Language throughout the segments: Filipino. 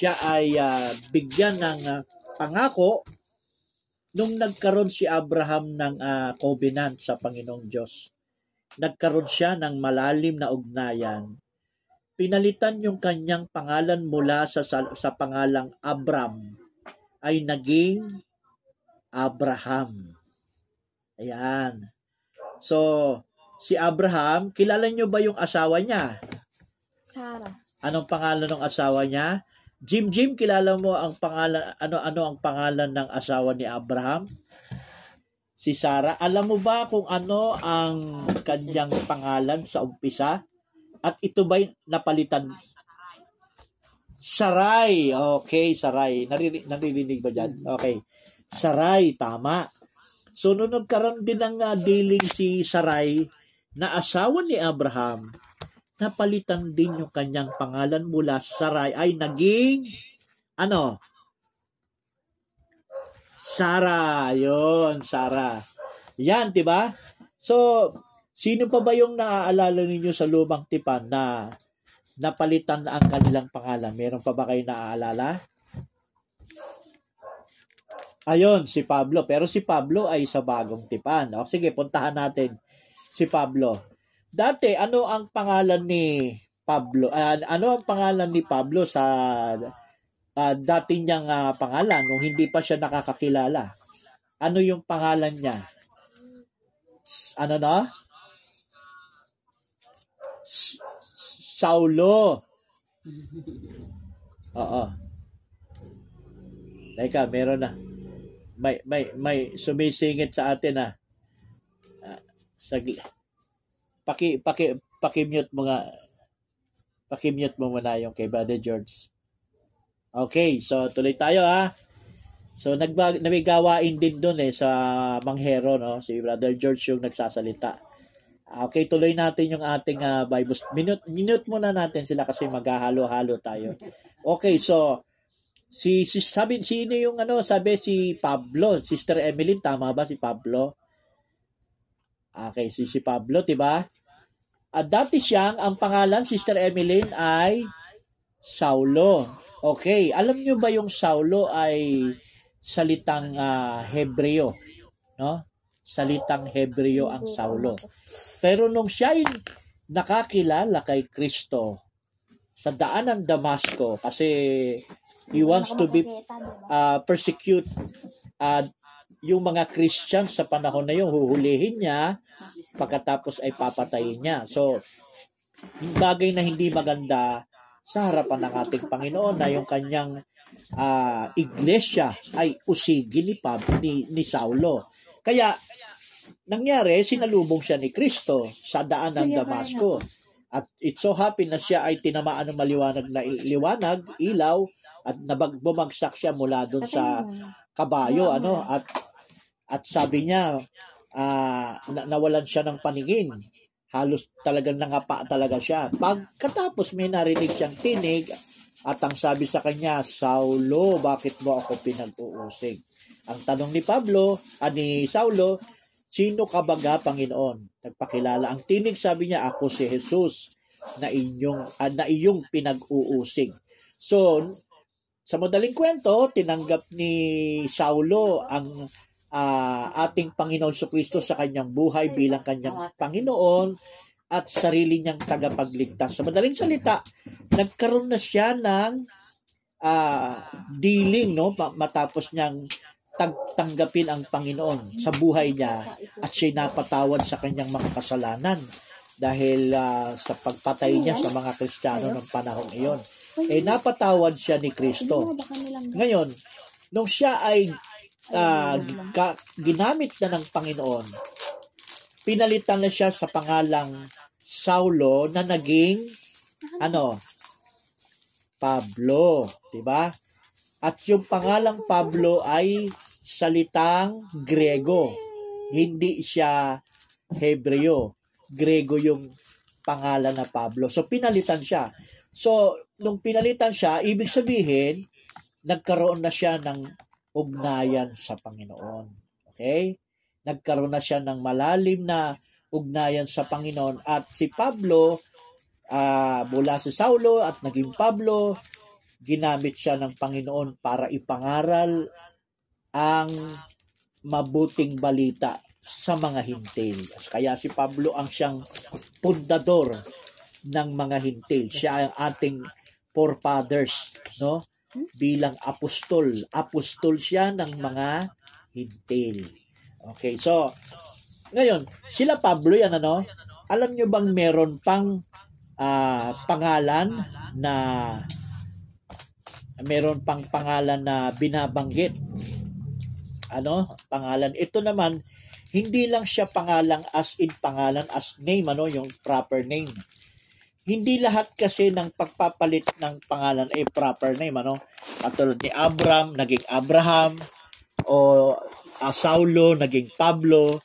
siya ay uh, bigyan ng uh, pangako nung nagkaroon si Abraham ng uh, covenant sa Panginoong Diyos. Nagkaroon siya ng malalim na ugnayan. Pinalitan yung kanyang pangalan mula sa, sa, sa pangalang Abram ay naging Abraham. Ayan. So, si Abraham, kilala nyo ba yung asawa niya? Sarah. Anong pangalan ng asawa niya? Jim Jim, kilala mo ang pangalan ano ano ang pangalan ng asawa ni Abraham? Si Sarah. Alam mo ba kung ano ang kanyang pangalan sa umpisa? At ito ba'y napalitan? Saray. Okay, Saray. Naririnig, naririnig ba dyan? Okay. Saray, tama. So, nung nagkaroon din ng uh, dealing si Saray na asawa ni Abraham, napalitan din yung kanyang pangalan mula sa Sarai ay naging ano? Sara, yon Sara. Yan, 'di ba? So, sino pa ba yung naaalala ninyo sa lumang tipan na napalitan na ang kanilang pangalan? Meron pa ba kayo naaalala? Ayon, si Pablo. Pero si Pablo ay sa bagong tipan. O, sige, puntahan natin si Pablo. Dati, ano ang pangalan ni Pablo? Uh, ano ang pangalan ni Pablo sa uh, dati niyang uh, pangalan nung hindi pa siya nakakakilala? Ano yung pangalan niya? Ano na? Saulo. Oo. Teka, meron na. May may may sumisingit sa atin ah. Uh, saglit paki paki paki-mute mo nga paki-mute mo muna yung kay Brother George. Okay, so tuloy tayo ha. So nagbag nabigawain din doon eh sa Manghero no, si Brother George yung nagsasalita. Okay, tuloy natin yung ating uh, Bible. Minute minute muna natin sila kasi maghahalo-halo tayo. Okay, so si, si sabi sino yung ano sabi si Pablo, Sister Emeline tama ba si Pablo? Okay, si si Pablo, 'di ba? At dati siyang, ang pangalan, Sister Emeline, ay Saulo. Okay, alam niyo ba yung Saulo ay salitang uh, Hebreo? No? Salitang Hebreo ang Saulo. Pero nung siya ay nakakilala kay Kristo sa daan ng Damasco kasi he wants to be uh, persecute uh, yung mga Christian sa panahon na yun, huhulihin niya pagkatapos ay papatayin niya. So, bagay na hindi maganda sa harapan ng ating Panginoon na yung kanyang uh, iglesia ay usigi ni, Pab, ni, ni Saulo. Kaya, nangyari, sinalubong siya ni Kristo sa daan ng Damasco. At it so happen na siya ay tinamaan ng maliwanag na liwanag, ilaw, at nabag, bumagsak siya mula doon sa kabayo, ano, at at sabi niya, uh, na- nawalan siya ng paningin. Halos talagang nangapa talaga siya. Pagkatapos may narinig siyang tinig at ang sabi sa kanya, Saulo, bakit mo ako pinag-uusig? Ang tanong ni Pablo, ah, ni Saulo, sino ka baga, Panginoon? Nagpakilala. Ang tinig sabi niya, ako si Jesus na inyong, ah, na iyong pinag-uusig. So, sa madaling kwento, tinanggap ni Saulo ang uh, ating Panginoon sa Kristo sa kanyang buhay bilang kanyang Panginoon at sarili niyang tagapagligtas. Sa madaling salita, nagkaroon na siya ng uh, dealing no matapos niyang tag tanggapin ang Panginoon sa buhay niya at siya napatawad sa kanyang mga kasalanan dahil uh, sa pagpatay niya sa mga Kristiyano ng panahon iyon. Eh napatawad siya ni Kristo. Ngayon, nung siya ay uh, ka, ginamit na ng Panginoon, pinalitan na siya sa pangalang Saulo na naging ano Pablo, 'di ba? At yung pangalang Pablo ay salitang Grego. Hindi siya Hebreo. Grego yung pangalan na Pablo. So pinalitan siya. So nung pinalitan siya, ibig sabihin nagkaroon na siya ng ugnayan sa Panginoon. Okay? Nagkaroon na siya ng malalim na ugnayan sa Panginoon at si Pablo uh, mula si Saulo at naging Pablo ginamit siya ng Panginoon para ipangaral ang mabuting balita sa mga hintil. Kaya si Pablo ang siyang pundador ng mga hintil. Siya ang ating forefathers, no? Bilang apostol. Apostol siya ng mga hintil. Okay, so ngayon, sila Pablo yan ano? Alam nyo bang meron pang uh, pangalan na meron pang pangalan na binabanggit ano pangalan ito naman hindi lang siya pangalang as in pangalan as name ano yung proper name hindi lahat kasi ng pagpapalit ng pangalan ay proper name ano katulad ni Abram naging Abraham o uh, Saulo naging Pablo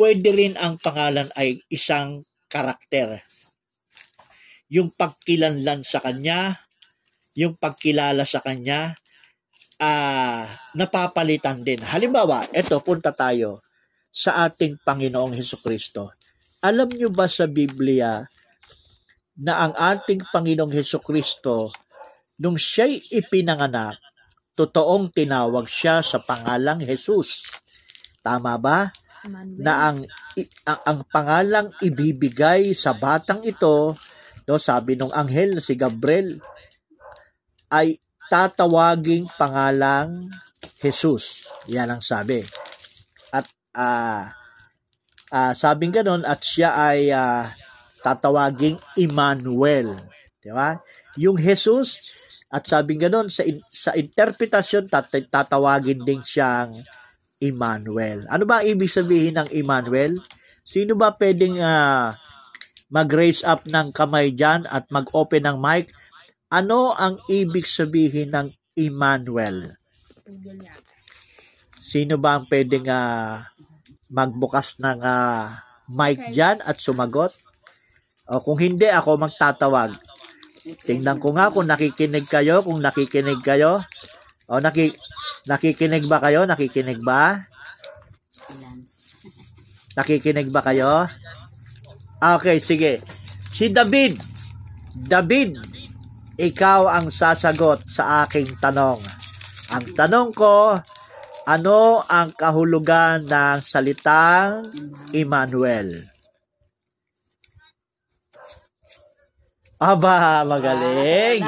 pwede rin ang pangalan ay isang karakter yung pagkilanlan sa kanya, yung pagkilala sa kanya, uh, napapalitan din. Halimbawa, eto, punta tayo sa ating Panginoong Heso Kristo. Alam nyo ba sa Biblia na ang ating Panginoong Heso Kristo, nung siya'y ipinanganak, totoong tinawag siya sa pangalang Jesus. Tama ba? Na ang, ang, ang pangalang ibibigay sa batang ito No, sabi nung anghel si Gabriel ay tatawaging pangalang Jesus. Yan ang sabi. At uh, uh, sabing ganon at siya ay uh, tatawaging Emmanuel. Di ba? Yung Jesus at sabing ganon sa in, sa interpretasyon tat, tatawagin din siyang Emmanuel. Ano ba ibig sabihin ng Emmanuel? Sino ba pwedeng uh, mag-raise up ng kamay dyan at mag-open ng mic. Ano ang ibig sabihin ng Emmanuel? Sino ba ang pwedeng uh, magbukas ng uh, mic dyan at sumagot? O kung hindi, ako magtatawag. Tingnan ko nga kung nakikinig kayo, kung nakikinig kayo. O naki, nakikinig ba kayo? Nakikinig ba? Nakikinig ba kayo? Okay, sige. Si David. David, ikaw ang sasagot sa aking tanong. Ang tanong ko, ano ang kahulugan ng salitang Emmanuel? Aba, magaling.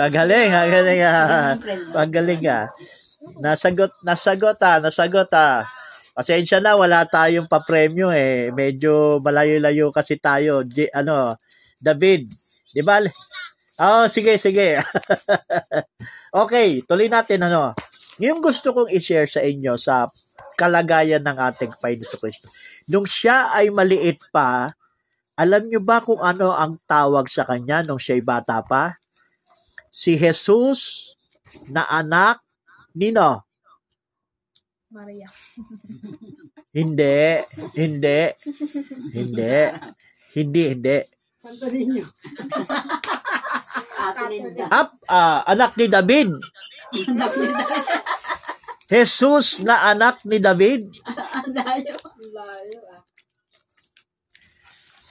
magaling, magaling. Magaling ah. Nasagot, nasagot ah, nasagot ah. Pasensya na, wala tayong pa-premyo eh. Medyo malayo-layo kasi tayo. G- ano, David, di ba? Oh, sige, sige. okay, tuloy natin ano. Yung gusto kong i-share sa inyo sa kalagayan ng ating Panginoon Kristo. Nung siya ay maliit pa, alam nyo ba kung ano ang tawag sa kanya nung siya'y bata pa? Si Jesus na anak nino? Maria. hindi, hindi, hindi, hindi, hindi. Santo Niño. Up, uh, anak ni David. Jesus na anak ni David. Layo.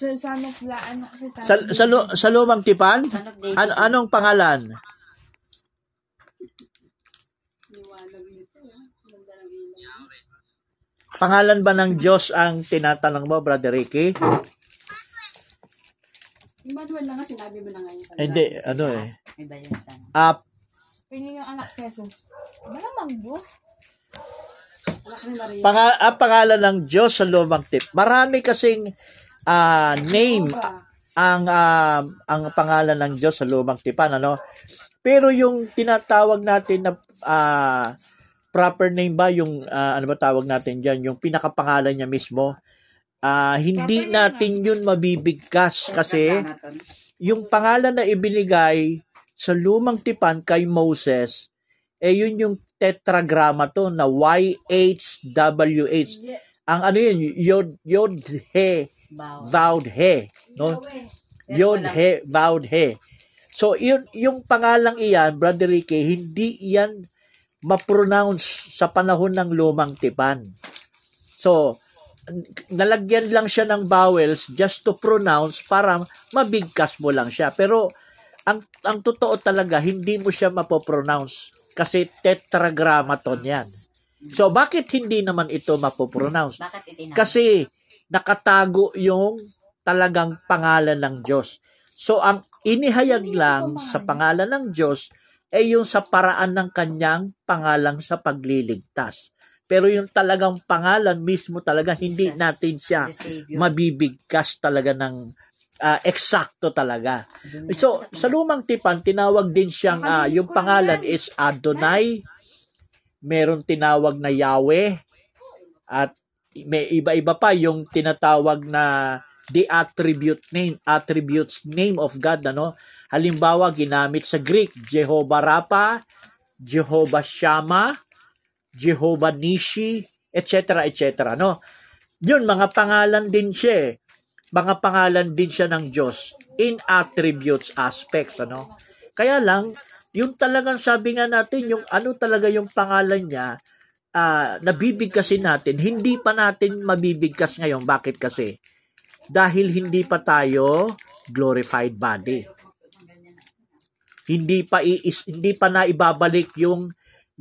Ah. Sa son of la, ano kasi Sa, sa, lu- sa lumang tipan? David. An- anong pangalan? Liwanag nito. ah. Ganda ng ilaw. Pangalan ba ng Diyos ang tinatanong mo, Brother Ricky? Emmanuel na nga sinabi mo na ngayon. Hindi, ano eh. Iba yung tanong. Uh, Pining yung anak Jesus. Malamang Diyos. Anak ni Maria. panga- ang pangalan ng Diyos sa lumang tip. Marami kasing ah, name ang ah, ang pangalan ng Diyos sa lumang tipan ano? Pero yung tinatawag natin na ah, proper name ba yung ah, ano ba tawag natin diyan yung pinakapangalan niya mismo ah, hindi natin yun mabibigkas kasi yung pangalan na ibinigay sa lumang tipan kay Moses eh yun yung tetragrammaton na YHWH ang ano yun yod yod he. Vowed he no Yod he, vowed he. So, yun, yung pangalang iyan, Brother Ricky, hindi yan ma-pronounce sa panahon ng lumang tipan. So, nalagyan lang siya ng vowels just to pronounce para mabigkas mo lang siya. Pero, ang ang totoo talaga hindi mo siya mapopronounce kasi tetragrammaton yan. So bakit hindi naman ito mapopronounce? Bakit itinawag? Kasi nakatago yung talagang pangalan ng Diyos. So ang inihayag lang sa pangalan ng Diyos ay yung sa paraan ng kanyang pangalang sa pagliligtas. Pero yung talagang pangalan mismo talaga hindi natin siya mabibigkas talaga ng ah, eksakto talaga. So, sa lumang tipan, tinawag din siyang, ah, yung pangalan is Adonai, meron tinawag na Yahweh, at may iba-iba pa yung tinatawag na the attribute name, attributes name of God, ano? Halimbawa, ginamit sa Greek, Jehovah Rapha, Jehovah Shammah, Jehovah Nishi, etc., etc., no? Yun, mga pangalan din siya eh mga pangalan din siya ng Diyos in attributes aspects ano kaya lang yung talagang sabi nga natin yung ano talaga yung pangalan niya ah nabibigkasin natin. Hindi pa natin mabibigkas ngayon. Bakit kasi? Dahil hindi pa tayo glorified body. Hindi pa iis, hindi pa naibabalik yung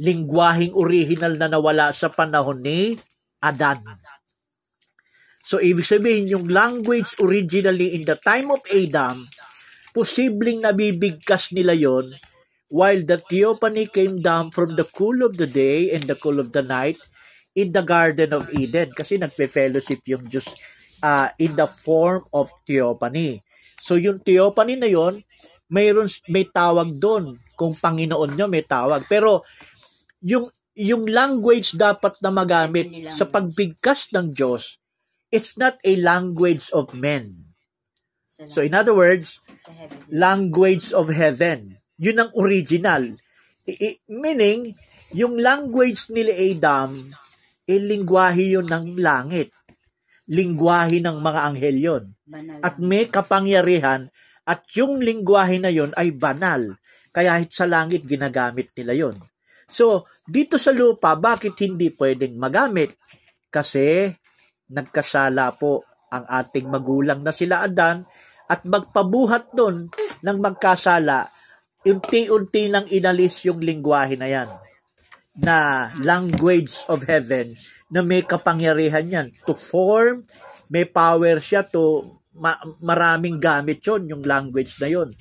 lingwaheng original na nawala sa panahon ni Adan. So, ibig sabihin, yung language originally in the time of Adam, posibleng nabibigkas nila yon while the theophany came down from the cool of the day and the cool of the night in the Garden of Eden. Kasi nagpe-fellowship yung Diyos ah, in the form of theophany. So, yung theophany na yon mayroon, may tawag doon. Kung Panginoon nyo, may tawag. Pero, yung yung language dapat na magamit sa pagbigkas ng Diyos it's not a language of men. So in other words, language of heaven. Yun ang original. I- i- meaning, yung language nila Adam, eh, lingwahe yun ng langit. Lingwahe ng mga anghel yun. At may kapangyarihan at yung lingwahe na yun ay banal. Kaya sa langit ginagamit nila yun. So, dito sa lupa, bakit hindi pwedeng magamit? Kasi nagkasala po ang ating magulang na sila Adan at magpabuhat doon ng magkasala, unti-unti nang inalis yung lingwahe na yan na language of heaven na may kapangyarihan yan to form, may power siya to ma- maraming gamit yon yung language na yon.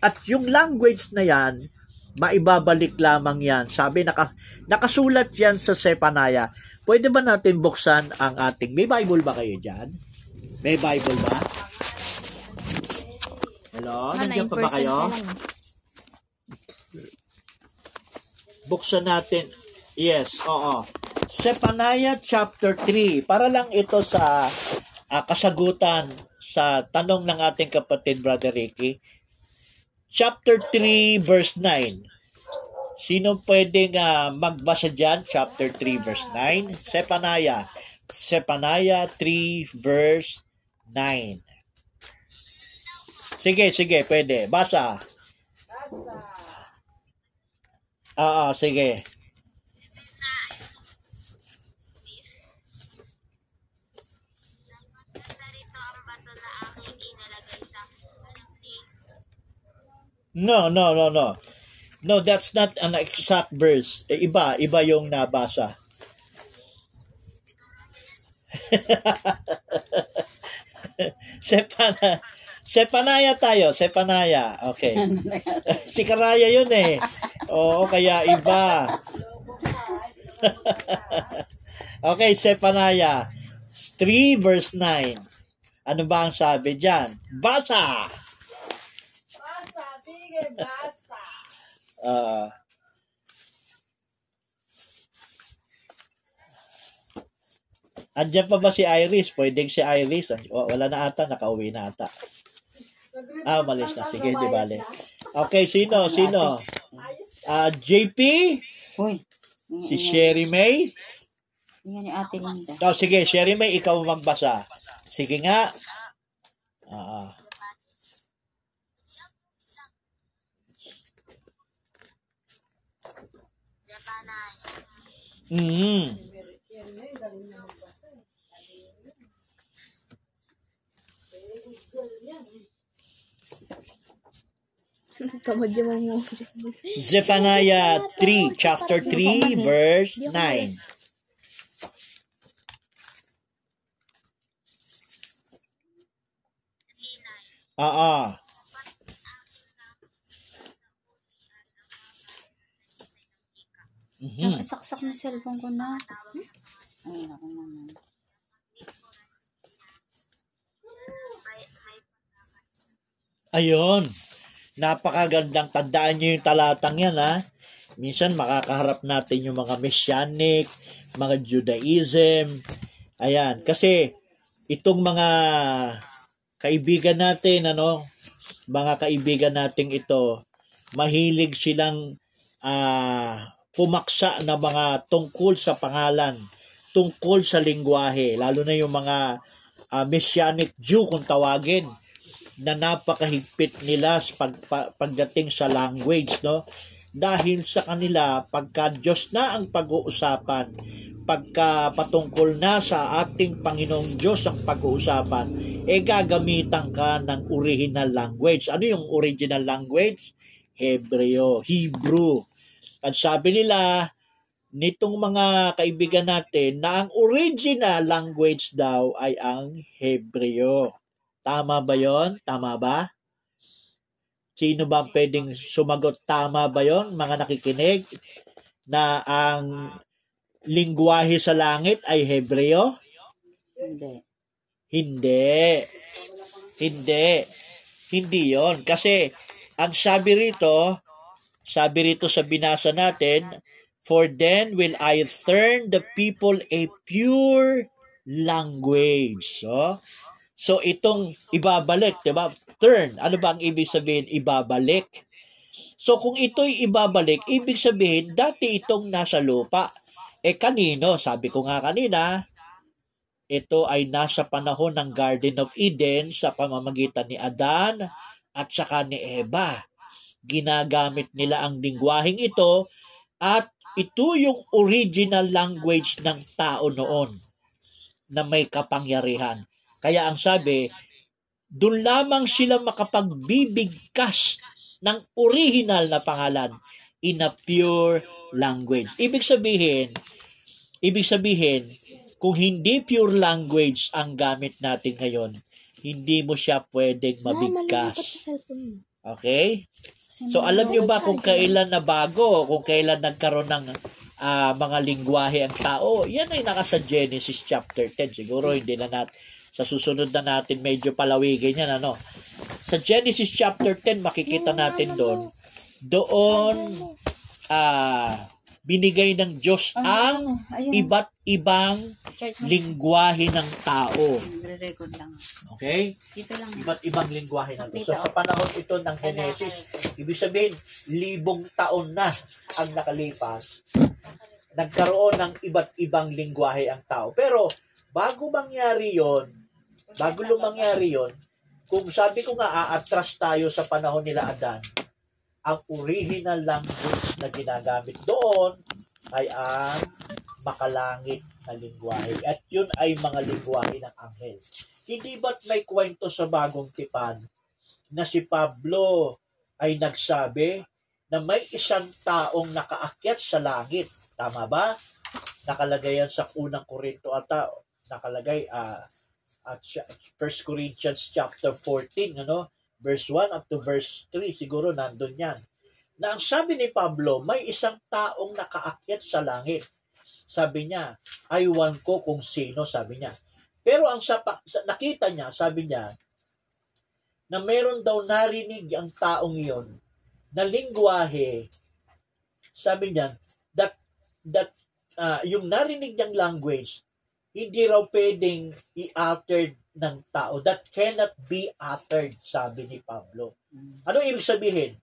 At yung language na yan, maibabalik lamang yan. Sabi, naka, nakasulat yan sa Sepanaya. Pwede ba natin buksan ang ating... May Bible ba kayo dyan? May Bible ba? Hello? Nandiyan 9% pa ba kayo? na lang. Buksan natin. Yes, oo. Zephaniah chapter 3. Para lang ito sa ah, kasagutan sa tanong ng ating kapatid Brother Ricky. Chapter 3 verse 9. Sino pwedeng ah, magbasa dyan? Chapter 3 verse 9. Zephaniah. Zephaniah 3 verse 9. Sige, sige, pwede. Basa. Oo, sige. Narito ang bato na aking inalagay sa halingting. No, no, no, no. No, that's not an exact verse. Eh, iba, iba yung nabasa. Sepana, Sepanaya tayo, Sepanaya. Okay. si Karaya yun eh. Oo, kaya iba. okay, Sepanaya. 3 verse 9. Ano ba ang sabi dyan? Basa! Basa, sige, basa. Ah. Andiyan pa ba si Iris? Pwedeng si Iris. W- Wala na ata, nakauwi na ata. Ah, umalis na. Sige, di bale. Okay, sino? Sino? Ah, JP? Uy. Si Sherry May? Yan ni Ate Linda. Oh, sige, Sherry May, ikaw magbasa. Sige nga. Ah, mm Kamadya Zephaniah 3, chapter 3, verse 9. Oo. Mhm. Saksak ng cellphone ko na. Ay, ako naman. May, may Ayun. Napakagandang tandaan nyo yung talatang yan, ha? Minsan makakaharap natin yung mga Messianic, mga Judaism. Ayan. Kasi itong mga kaibigan natin, ano, mga kaibigan nating ito, mahilig silang ah, pumaksa na mga tungkol sa pangalan, tungkol sa lingwahe, lalo na yung mga ah, Messianic Jew kung tawagin na napakahigpit nila sa pag, pa- pagdating sa language, no? Dahil sa kanila, pagka Diyos na ang pag-uusapan, pagka patungkol na sa ating Panginoong Diyos ang pag-uusapan, eh gagamitan ka ng original language. Ano yung original language? Hebreo, Hebrew. At sabi nila, nitong mga kaibigan natin, na ang original language daw ay ang Hebreo. Tama ba yon? Tama ba? Sino ba ang pwedeng sumagot? Tama ba yon, mga nakikinig? Na ang lingwahe sa langit ay Hebreo? Hindi. Hindi. Hindi. Hindi yon. Kasi, ang sabi rito, sabi rito sa binasa natin, For then will I turn the people a pure language. So, so itong ibabalik, di ba? Turn. Ano ba ang ibig sabihin ibabalik? So kung ito'y ibabalik, ibig sabihin dati itong nasa lupa. Eh kanino? Sabi ko nga kanina, ito ay nasa panahon ng Garden of Eden sa pamamagitan ni Adan at saka ni Eva. Ginagamit nila ang lingwaheng ito at ito yung original language ng tao noon na may kapangyarihan. Kaya ang sabi, doon lamang sila makapagbibigkas ng original na pangalan in a pure language. Ibig sabihin, ibig sabihin, kung hindi pure language ang gamit natin ngayon, hindi mo siya pwedeng mabigkas. Okay? So alam nyo ba kung kailan na bago, kung kailan nagkaroon ng ah, mga lingwahe ang tao? Yan ay naka sa Genesis chapter 10. Siguro hindi na natin sa susunod na natin medyo palawigin yan ano. Sa Genesis chapter 10 makikita natin doon doon ah binigay ng Diyos ang Ayun. iba't ibang lingwahe ng tao. Nagre-record lang. Okay? Dito lang. Iba't ibang lingwahe ng Diyos. So sa panahon ito ng Genesis, ibig sabihin, libong taon na ang nakalipas, nagkaroon ng iba't ibang lingwahe ang tao. Pero, bago mangyari yon bago lumangyari yon kung sabi ko nga, aatras tayo sa panahon nila Adan, ang original language na ginagamit doon ay ang makalangit na lingwahe. At yun ay mga lingwahe ng anghel. Hindi ba't may kwento sa bagong tipan na si Pablo ay nagsabi na may isang taong nakaakyat sa langit. Tama ba? Nakalagay yan sa unang Korinto ata. Nakalagay ah at 1 Corinthians chapter 14, ano? Verse 1 up to verse 3, siguro nandun yan. Na ang sabi ni Pablo, may isang taong nakaakyat sa langit. Sabi niya, aywan ko kung sino, sabi niya. Pero ang sa, sa- nakita niya, sabi niya, na meron daw narinig ang taong iyon na lingwahe, sabi niya, that, that ah, yung narinig niyang language, hindi raw pwedeng i-uttered ng tao. That cannot be uttered, sabi ni Pablo. Ano ibig sabihin?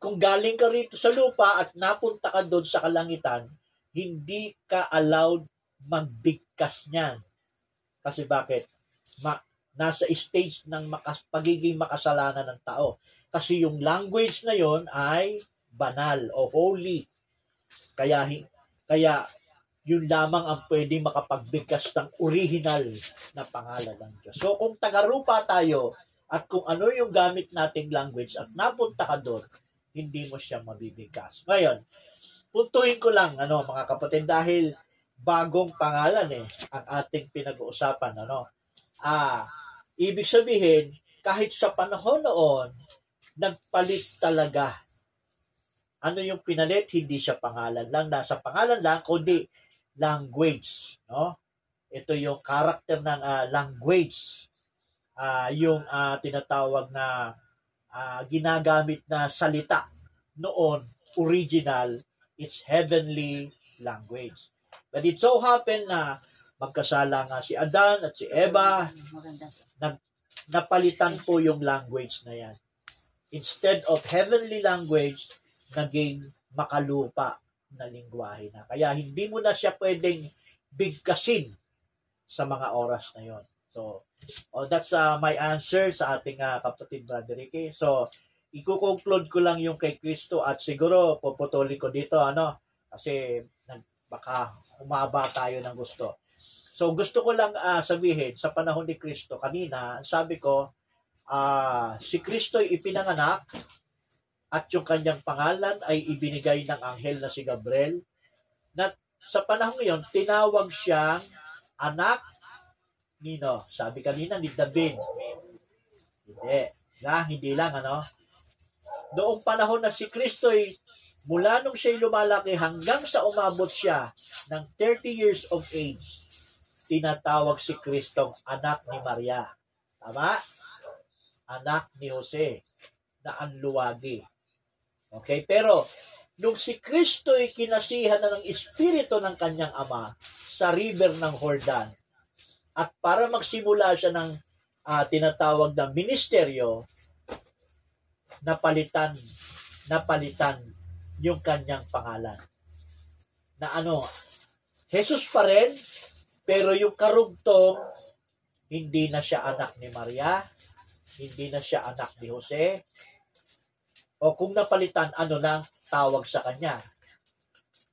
Kung galing ka rito sa lupa at napunta ka doon sa kalangitan, hindi ka allowed magbigkas niyan. Kasi bakit? Ma, nasa stage ng makas, pagiging makasalanan ng tao. Kasi yung language na yon ay banal o holy. Kaya kaya yun lamang ang pwede makapagbigkas ng original na pangalan ng Diyos. So kung tagarupa tayo At kung ano yung gamit nating language at napunta ka doon, hindi mo siya mabibigkas. Ngayon, puntuhin ko lang, ano, mga kapatid, dahil bagong pangalan eh, ang ating pinag-uusapan, ano. Ah, ibig sabihin, kahit sa panahon noon, nagpalit talaga. Ano yung pinalit? Hindi siya pangalan lang, nasa pangalan lang, kundi language, no? Ito yung character ng ah, language. Ah, yung ah, tinatawag na ah, ginagamit na salita noon, original, it's heavenly language. But it so happened na magkasala nga si Adan at si Eva, Maganda. napalitan po yung language na yan. Instead of heavenly language, naging makalupa na lingwahe na. Kaya hindi mo na siya pwedeng bigkasin sa mga oras na yon. So, oh, that's uh, my answer sa ating uh, kapatid Brother Ricky. So, iko-conclude ko lang yung kay Kristo at siguro puputulin ko dito ano kasi baka humaba tayo ng gusto. So gusto ko lang ah, sabihin sa panahon ni Kristo kanina, sabi ko ah, si Kristo ay ipinanganak at yung kanyang pangalan ay ibinigay ng anghel na si Gabriel na sa panahon ngayon tinawag siyang anak nino sabi kanina ni David hindi na hindi lang ano noong panahon na si Kristo ay mula nung siya'y lumalaki hanggang sa umabot siya ng 30 years of age tinatawag si Kristong anak ni Maria. Tama? Anak ni Jose na anluwagi. Okay? Pero, nung si Kristo ay kinasihan na ng Espiritu ng kanyang Ama sa river ng Jordan, at para magsimula siya ng ah, tinatawag na ministeryo, napalitan, napalitan yung kanyang pangalan. Na ano, Jesus pa rin, pero yung karugtong, hindi na siya anak ni Maria, hindi na siya anak ni Jose, o kung napalitan, ano lang tawag sa kanya.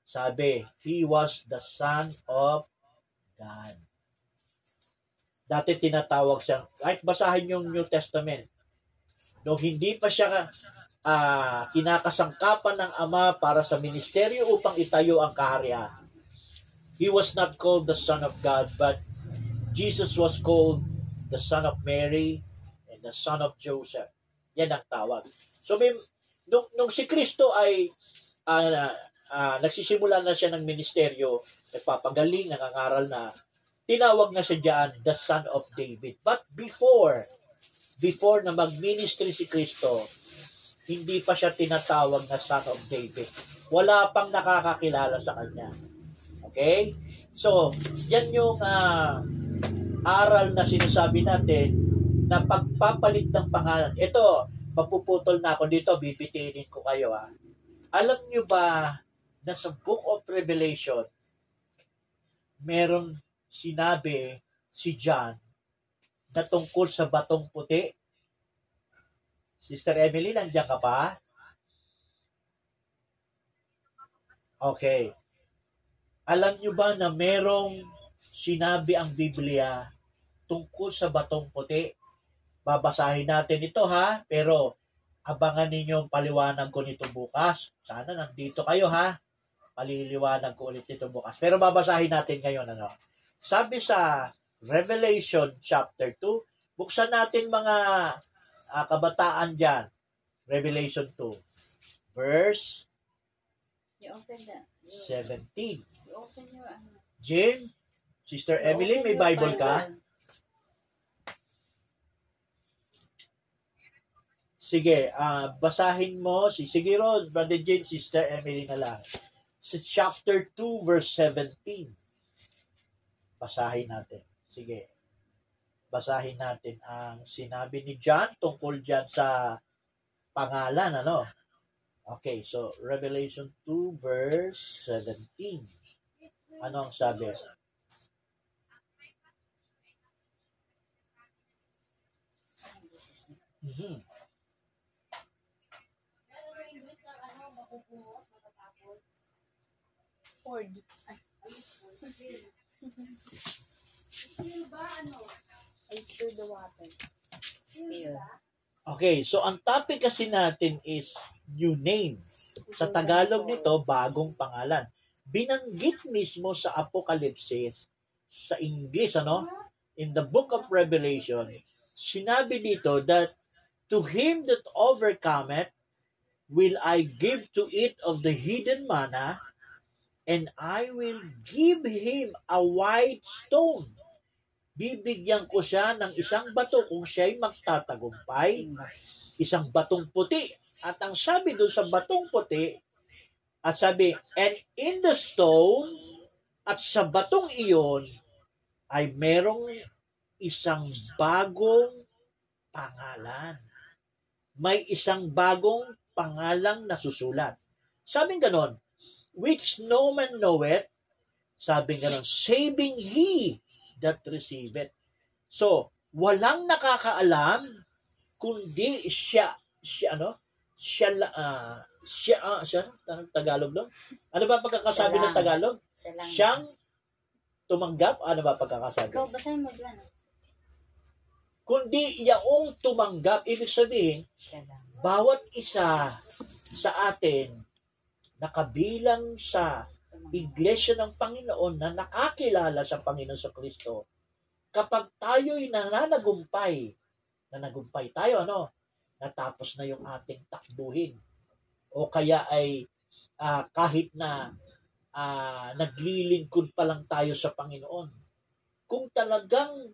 Sabi, he was the son of God. Dati tinatawag siya, kahit basahin yung New Testament, nung hindi pa siya ah, kinakasangkapan ng Ama para sa ministeryo upang itayo ang kaharian, He was not called the Son of God, but Jesus was called the Son of Mary and the Son of Joseph. Yan ang tawag. So, may, nung, nung si Kristo ay ah, ah, nagsisimula na siya ng ministeryo, nagpapagaling, nangangaral na, tinawag na siya dyan, the Son of David. But before, before na mag-ministry si Kristo, hindi pa siya tinatawag na Son of David. Wala pang nakakakilala sa kanya. Okay? So, yan yung ah, aral na sinasabi natin na pagpapalit ng pangalan. Ito, mapuputol na ako dito, bibitinin ko kayo. Ah. Alam nyo ba na sa Book of Revelation, meron sinabi si John na tungkol sa batong puti? Sister Emily, nandiyan ka pa? Okay. Alam nyo ba na merong sinabi ang Biblia tungkol sa batong puti? Babasahin natin ito ha, pero abangan ninyo ang paliwanag ko nito bukas. Sana nandito kayo ha. Paliliwanag ko ulit ito bukas. Pero babasahin natin ngayon ano. Sabi sa Revelation chapter 2, buksan natin mga ah, kabataan dyan. Revelation 2, verse You open the, you, 17. you open your, ano, Jim, Sister you Emily, may your Bible ka? Sige, ah basahin mo. Si, sige ron, Brother Jim, Sister Emily na lang. Sa chapter 2, verse 17. Basahin natin. Sige. Basahin natin ang sinabi ni John tungkol dyan sa pangalan, ano? Okay, so Revelation 2, verse 17. Ano ang sabi? Mhm. Ford. Ay, I spill the water. Spill. Okay, so ang topic kasi natin is new name. Sa Tagalog nito, bagong pangalan. Binanggit mismo sa Apokalipsis, sa English, ano? In the book of Revelation, sinabi dito that to him that overcometh will I give to eat of the hidden manna, and I will give him a white stone. Bibigyan ko siya ng isang bato kung siya'y magtatagumpay, isang batong puti. At ang sabi doon sa batong puti, at sabi, and in the stone, at sa batong iyon, ay merong isang bagong pangalan. May isang bagong pangalang nasusulat. Sabing ganon, which no man knoweth, sabing ganon, saving he that receiveth. So, walang nakakaalam kundi siya, siya ano, siya, ah, siya, ah, siya, Tagalog doon? Ano ba ang pagkakasabi ng. Tagalog? Siya lang. Siyang tumanggap? Ano ba pagkakasabi? Ikaw, basahin mo dyan. ah. Kundi yaong tumanggap, ibig sabihin, Siya lang. Bawat isa sa atin nakabilang sa iglesia ng Panginoon na nakakilala sa Panginoon sa Kristo, kapag tayo'y nananagumpay, nanagumpay tayo, ano, natapos na yung ating takbuhin. O kaya ay ah, kahit na ah, naglilingkod pa lang tayo sa Panginoon. Kung talagang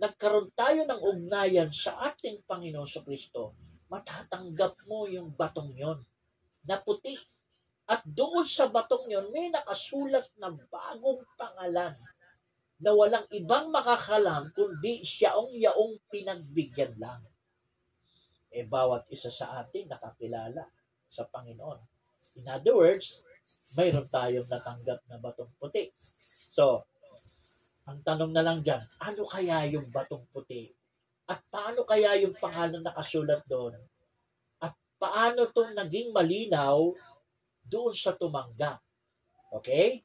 nagkaroon tayo ng ugnayan sa ating Panginoon sa Kristo, matatanggap mo yung batong yon na puti. At doon sa batong yon, may nakasulat na bagong pangalan na walang ibang makakalam kundi siyang yaong pinagbigyan lang. E bawat isa sa atin nakakilala sa Panginoon. In other words, mayroon tayong natanggap na batong puti. So, ang tanong na lang dyan, ano kaya yung batong puti? At paano kaya yung pangalan nakasulat doon? At paano itong naging malinaw doon sa tumanggap? Okay?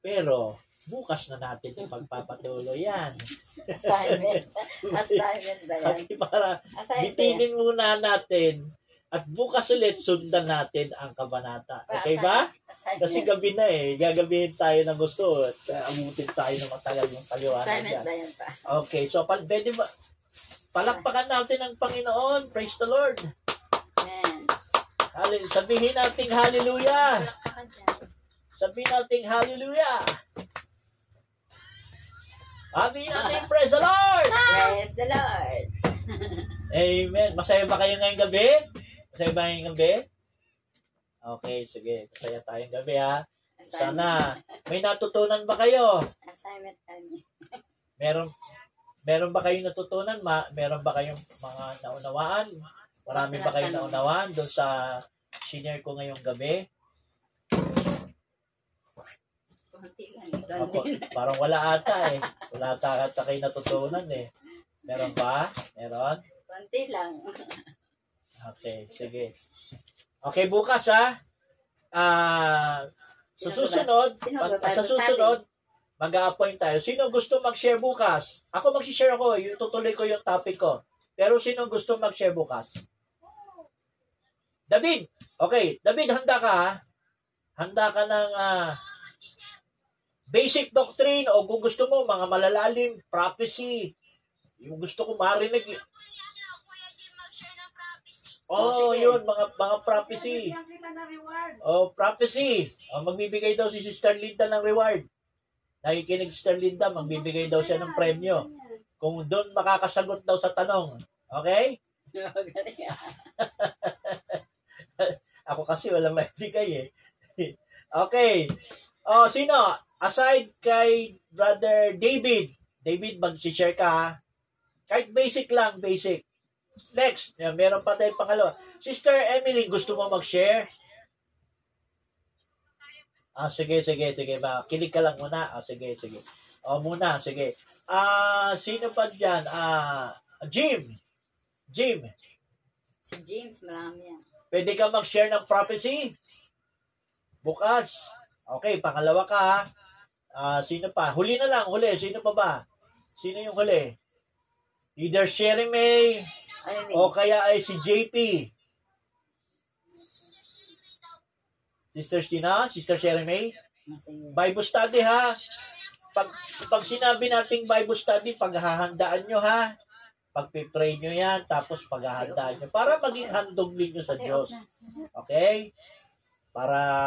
Pero, bukas na natin yung magpapatuloy yan. Assignment. Assignment ba yan? Okay, para Assignment bitinin muna natin at bukas ulit sundan natin ang kabanata. Okay ba? Kasi gabi na eh. Gagabihin tayo ng gusto at uh, abutin tayo ng matagal yung paliwanag Assignment ba yan pa? Okay, so pwede ba palakpakan natin ang Panginoon. Praise the Lord. Amen. Hallelujah. Sabihin natin hallelujah. Sabihin natin hallelujah. Sabihin natin praise the Lord. Praise the Lord. Amen. Masaya ba kayo ngayong gabi? Masaya ba ngayong gabi? Okay, sige. Masaya tayong gabi ha. Assignment. Sana may natutunan ba kayo? Assignment kami. Meron meron ba kayong natutunan? Ma, meron ba kayong mga naunawaan? Marami ba kayong naunawaan doon sa senior ko ngayong gabi? Kunti lang. Ako, Kunti lang. parang wala ata eh. Wala ata ata kayo natutunan eh. Meron ba? Meron? Kunti lang. Okay, sige. Okay, bukas ha. Ah, sa Sino susunod, Sino pag- ba sa susunod, mag-a-appoint tayo. Sino gusto mag-share bukas? Ako mag-share ako, yung tutuloy ko yung topic ko. Pero sino gusto mag-share bukas? David. Okay, David, handa ka ha? Handa ka ng ah, basic doctrine o kung gusto mo, mga malalalim, prophecy. Yung gusto ko marinig. Ano, Kuya Jim, mag-share ng prophecy. Oh, sige. yun, mga mga prophecy. Oh, prophecy. Oh, magbibigay daw si Sister Linda ng reward. Nakikinig si Sister Linda, magbibigay daw siya ng premyo. Kung doon makakasagot daw sa tanong. Okay? Ako kasi wala maibigay eh. okay. Oh, sino? Aside kay Brother David. David, mag-share ka ha? Kahit basic lang, basic. Next, meron pa tayong pangalawa. Sister Emily, gusto mo mag-share? Ah, sige, sige, sige ba. Kilig ka lang muna. Ah, sige, sige. O, muna, sige. Ah, sino pa dyan? Ah, Jim. Jim, Si James, marami yan. pwede ka mag-share ng prophecy? Bukas. Okay, pangalawa ka ha. Ah, sino pa? Huli na lang, huli. Sino pa ba? Sino yung huli? Either Sherry May eh. o kaya ay si JP. Sister Stina, Sister Sherry May. Bible study ha. Pag, pag sinabi nating Bible study, paghahandaan nyo ha. Pagpipray nyo yan, tapos paghahandaan nyo. Para maging handog ninyo sa Diyos. Okay? Para